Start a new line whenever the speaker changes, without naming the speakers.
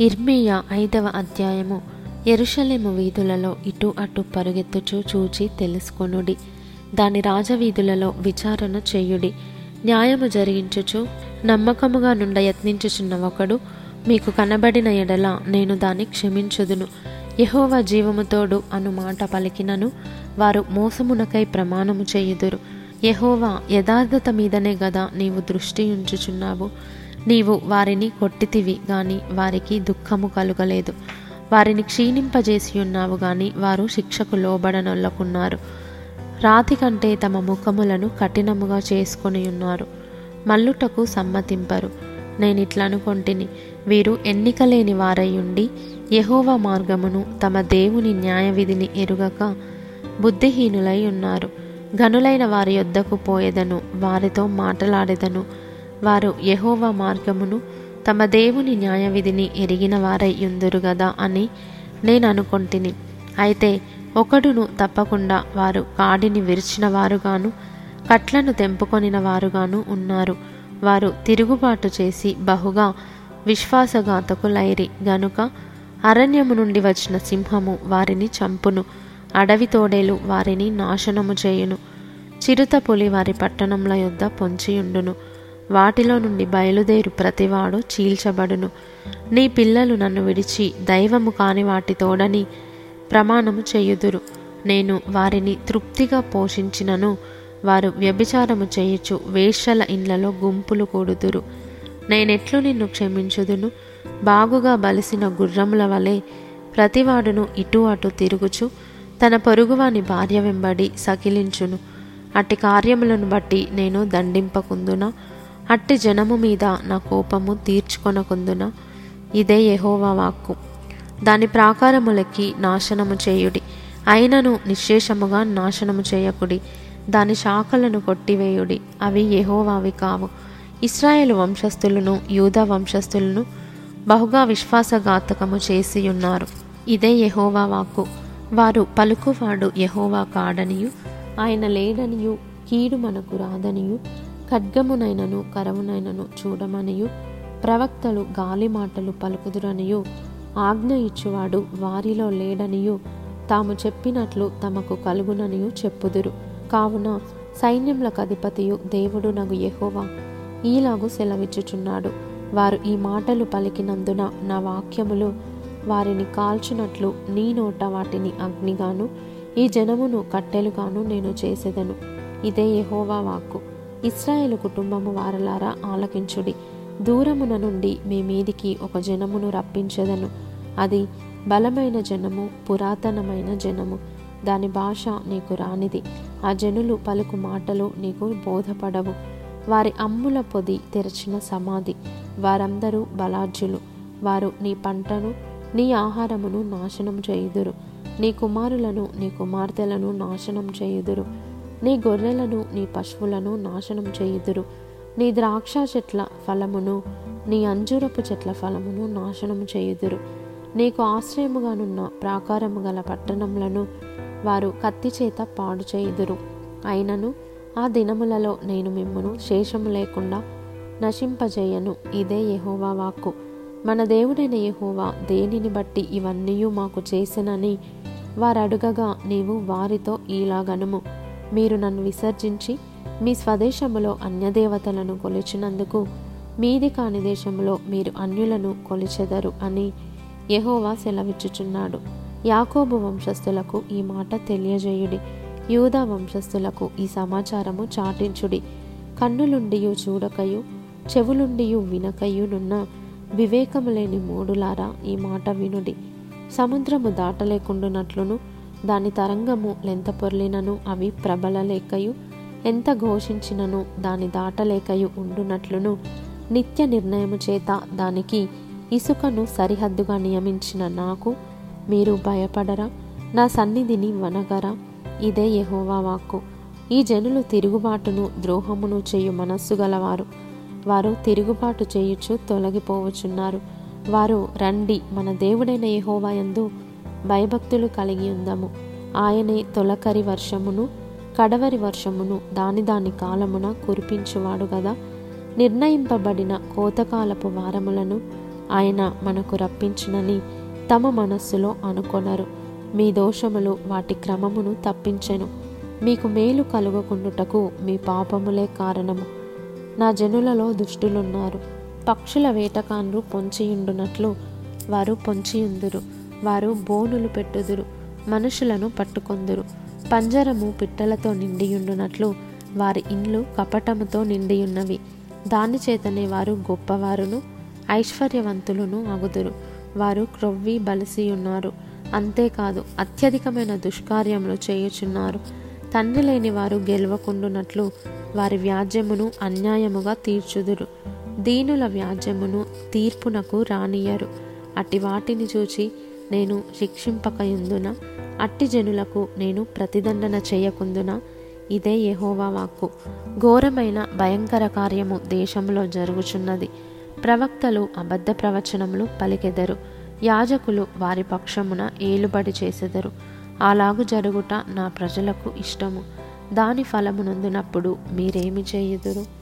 ఇర్మియా ఐదవ అధ్యాయము. ఎరుషలేము వీధులలో ఇటు అటు పరుగెత్తుచు చూచి తెలుసుకొనుడి. దాని రాజవీధులలో విచారణ చేయుడి. న్యాయము జరిగించుచు నమ్మకముగా నుండ యత్నించుచున్న ఒకడు మీకు కనబడిన ఎడల నేను దాన్ని క్షమించుదును. యహోవా జీవముతోడు అను మాట పలికినను వారు మోసమునకై ప్రమాణము చేయుదురు. యహోవా యథార్థత మీదనే గదా నీవు దృష్టి ఉంచుచున్నావు. నీవు వారిని కొట్టితివి గాని వారికి దుఃఖము కలుగలేదు. వారిని క్షీణింపజేసి ఉన్నావు గాని వారు శిక్షకు లోబడనొల్లకున్నారు. రాతి కంటే తమ ముఖములను కఠినముగా చేసుకుని ఉన్నారు మల్లుటకు సమ్మతింపరు. నేనిట్లనుకొంటిని వీరు ఎన్నికలేని వారయ్యుండి యహోవ మార్గమును తమ దేవుని న్యాయ విధిని ఎరుగక బుద్ధిహీనులై ఉన్నారు. గనులైన వారి యొద్దకు పోయేదను. వారితో మాటలాడెదను. వారు యహోవ మార్గమును తమ దేవుని న్యాయ విధిని ఎరిగిన వారై యుందురు గదా అని నేను అనుకొంటిని. అయితే ఒకడును తప్పకుండా వారు కాడిని విరిచిన వారుగాను కట్లను తెంపుకొనిన వారుగాను ఉన్నారు. వారు తిరుగుబాటు చేసి బహుగా విశ్వాసఘాతకులైరి. గనుక అరణ్యము నుండి వచ్చిన సింహము వారిని చంపును అడవి తోడేలు వారిని నాశనము చేయును. చిరుత పులి వారి పట్టణంల యొద్ద పొంచియుండును. వాటిలో నుండి బయలుదేరు ప్రతివాడు చీల్చబడును. నీ పిల్లలు నన్ను విడిచి దైవము కాని వాటి తోడని ప్రమాణము చేయుదురు. నేను వారిని తృప్తిగా పోషించినను. వారు వ్యభిచారము చేయుచు వేశ్యల ఇండ్లలో గుంపులు కూడుదురు. నేనెట్లు నిన్ను క్షమించుదును. బాగుగా బలిసిన గుర్రముల వలె ప్రతివాడును ఇటు అటు తిరుగుచు తన పొరుగువాని భార్య వెంబడి సకిలించును. అట్టి కార్యములను బట్టి నేను దండింపకుందునా? అట్టి జనము మీద నా కోపము తీర్చుకొనకుందున ఇదే యహోవా వాక్కు. దాని ప్రాకారములకి నాశనము చేయుడి. అయినను నిశ్శేషముగా నాశనము చేయకుడి. దాని శాఖలను కొట్టివేయుడి. అవి యహోవావి కావు. ఇస్రాయేల్ వంశస్థులను యూదా వంశస్థులను బహుగా విశ్వాసఘాతకము చేసి ఉన్నారు ఇదే యహోవా వాక్కు. వారు పలుకువాడు యహోవా కాడనియు ఆయన లేడనియు కీడు మనకు రాదనియు ఖడ్గమునైనను కరమునైనను చూడమనియు. ప్రవక్తలు గాలి మాటలు పలుకుదురనియు. ఆజ్ఞ ఇచ్చువాడు వారిలో లేడనియు. తాము చెప్పినట్లు తమకు కలుగుననియు చెప్పుదురు. కావున సైన్యములకు అధిపతియు దేవుడు నగు యెహోవా. ఈలాగు సెలవిచ్చుచున్నాడు. వారు ఈ మాటలు పలికినందున నా వాక్యములు వారిని కాల్చినట్లు నీ నోట వాటిని అగ్నిగాను ఈ జనమును కట్టెలుగాను నేను చేసేదను. ఇదే యహోవా వాక్కు. ఇస్రాయేలు కుటుంబము వారలారా ఆలకించుడి. దూరమున నుండి మీ మీదికి ఒక జనమును రప్పించదను. అది బలమైన జనము పురాతనమైన జనము. దాని భాష నీకు రానిది. ఆ జనులు పలుకు మాటలు నీకు బోధపడవు. వారి అమ్ముల పొది తెరచిన సమాధి. వారందరూ బలార్జులు. వారు నీ పంటను నీ ఆహారమును నాశనం చేయుదురు. నీ కుమారులను నీ కుమార్తెలను నాశనం చేయుదురు. నీ గొర్రెలను నీ పశువులను నాశనం చేయుదురు. నీ ద్రాక్ష చెట్ల ఫలమును నీ అంజూరపు చెట్ల ఫలమును నాశనం చేయుదురు. నీకు ఆశ్రయముగానున్న ప్రాకారము గల పట్టణములను వారు కత్తి చేత పాడు చేయుదురు. అయినను ఆ దినములలో నేను మిమ్మను శేషము లేకుండా నశింపజేయను. ఇదే యహోవా వాక్కు. మన దేవుడైన యహోవా దేనిని బట్టి ఇవన్నీ మాకు చేసినని వారడుగగా నీవు వారితో ఇలాగనుము మీరు నన్ను విసర్జించి మీ స్వదేశములో అన్యదేవతలను కొలిచినందుకు మీది కాని దేశంలో మీరు అన్యులను కొలిచెదరు అని యహోవా సెలవిచ్చుచున్నాడు. యాకోబు వంశస్థులకు ఈ మాట తెలియజేయుడి. యూదా వంశస్థులకు ఈ సమాచారము చాటించుడి. కన్నులుండియు చూడకయు చెవులుండియు వినకయునున్న వివేకము లేని మూడులారా ఈ మాట వినుడి. సముద్రము దాటలేకుండునట్లును దాని తరంగము లెంత పొర్లినను అవి ప్రబలలేకయు ఎంత ఘోషించినను దాని దాటలేకయు ఉండునట్లును. నిత్య నిర్ణయము చేత దానికి ఇసుకను సరిహద్దుగా నియమించిన నాకు మీరు భయపడరా? నా సన్నిధిని వనగరా? ఇదే యహోవా వాక్కు. ఈ జనులు తిరుగుబాటును ద్రోహమును చేయు మనస్సు గలవారు. వారు తిరుగుబాటు చేయుచు తొలగిపోవచున్నారు వారు రండి మన దేవుడైన యెహోవా యందు భయభక్తులు కలిగి ఉందము. ఆయనే తొలకరి వర్షమును కడవరి వర్షమును దాని దాని కాలమున కురిపించువాడు గదా. నిర్ణయింపబడిన కోతకాలపు వారములను ఆయన మనకు రప్పించినని తమ మనస్సులో అనుకొనరు. మీ దోషములు వాటి క్రమమును తప్పించెను. మీకు మేలు కలుగకుండుటకు మీ పాపములే కారణము. నా జనులలో దుష్టులున్నారు. పక్షుల వేటకాన్లు పొంచియుండునట్లు వారు పొంచియుందురు. వారు బోనులు పెట్టుదురు మనుషులను పట్టుకొందురు. పంజరము పిట్టలతో నిండియుండునట్లు వారి ఇండ్లు కపటముతో నిండియున్నవి. దాని చేతనే వారు గొప్పవారును ఐశ్వర్యవంతులను అగుదురు. వారు క్రొవ్వి బలిసి ఉన్నారు అంతేకాదు అత్యధికమైన దుష్కార్యములు చేయుచున్నారు. తండ్రి లేని వారు గెలవకుండునట్లు వారి వ్యాజ్యమును అన్యాయముగా తీర్చుదురు. దీనుల వ్యాజ్యమును తీర్పునకు రానియరు అట్టి వాటిని చూచి నేను శిక్షింపకయుందున అట్టి జనులకు నేను ప్రతిదండన చేయకుందున ఇదే యహోవా వాక్కు. ఘోరమైన భయంకర కార్యము దేశంలో జరుగుచున్నది. ప్రవక్తలు అబద్ధ ప్రవచనములు పలికెదరు. యాజకులు వారి పక్షమున ఏలుబడి చేసెదరు. అలాగు జరుగుట నా ప్రజలకు ఇష్టము. దాని ఫలమునందునప్పుడు మీరేమి చేయుదురు?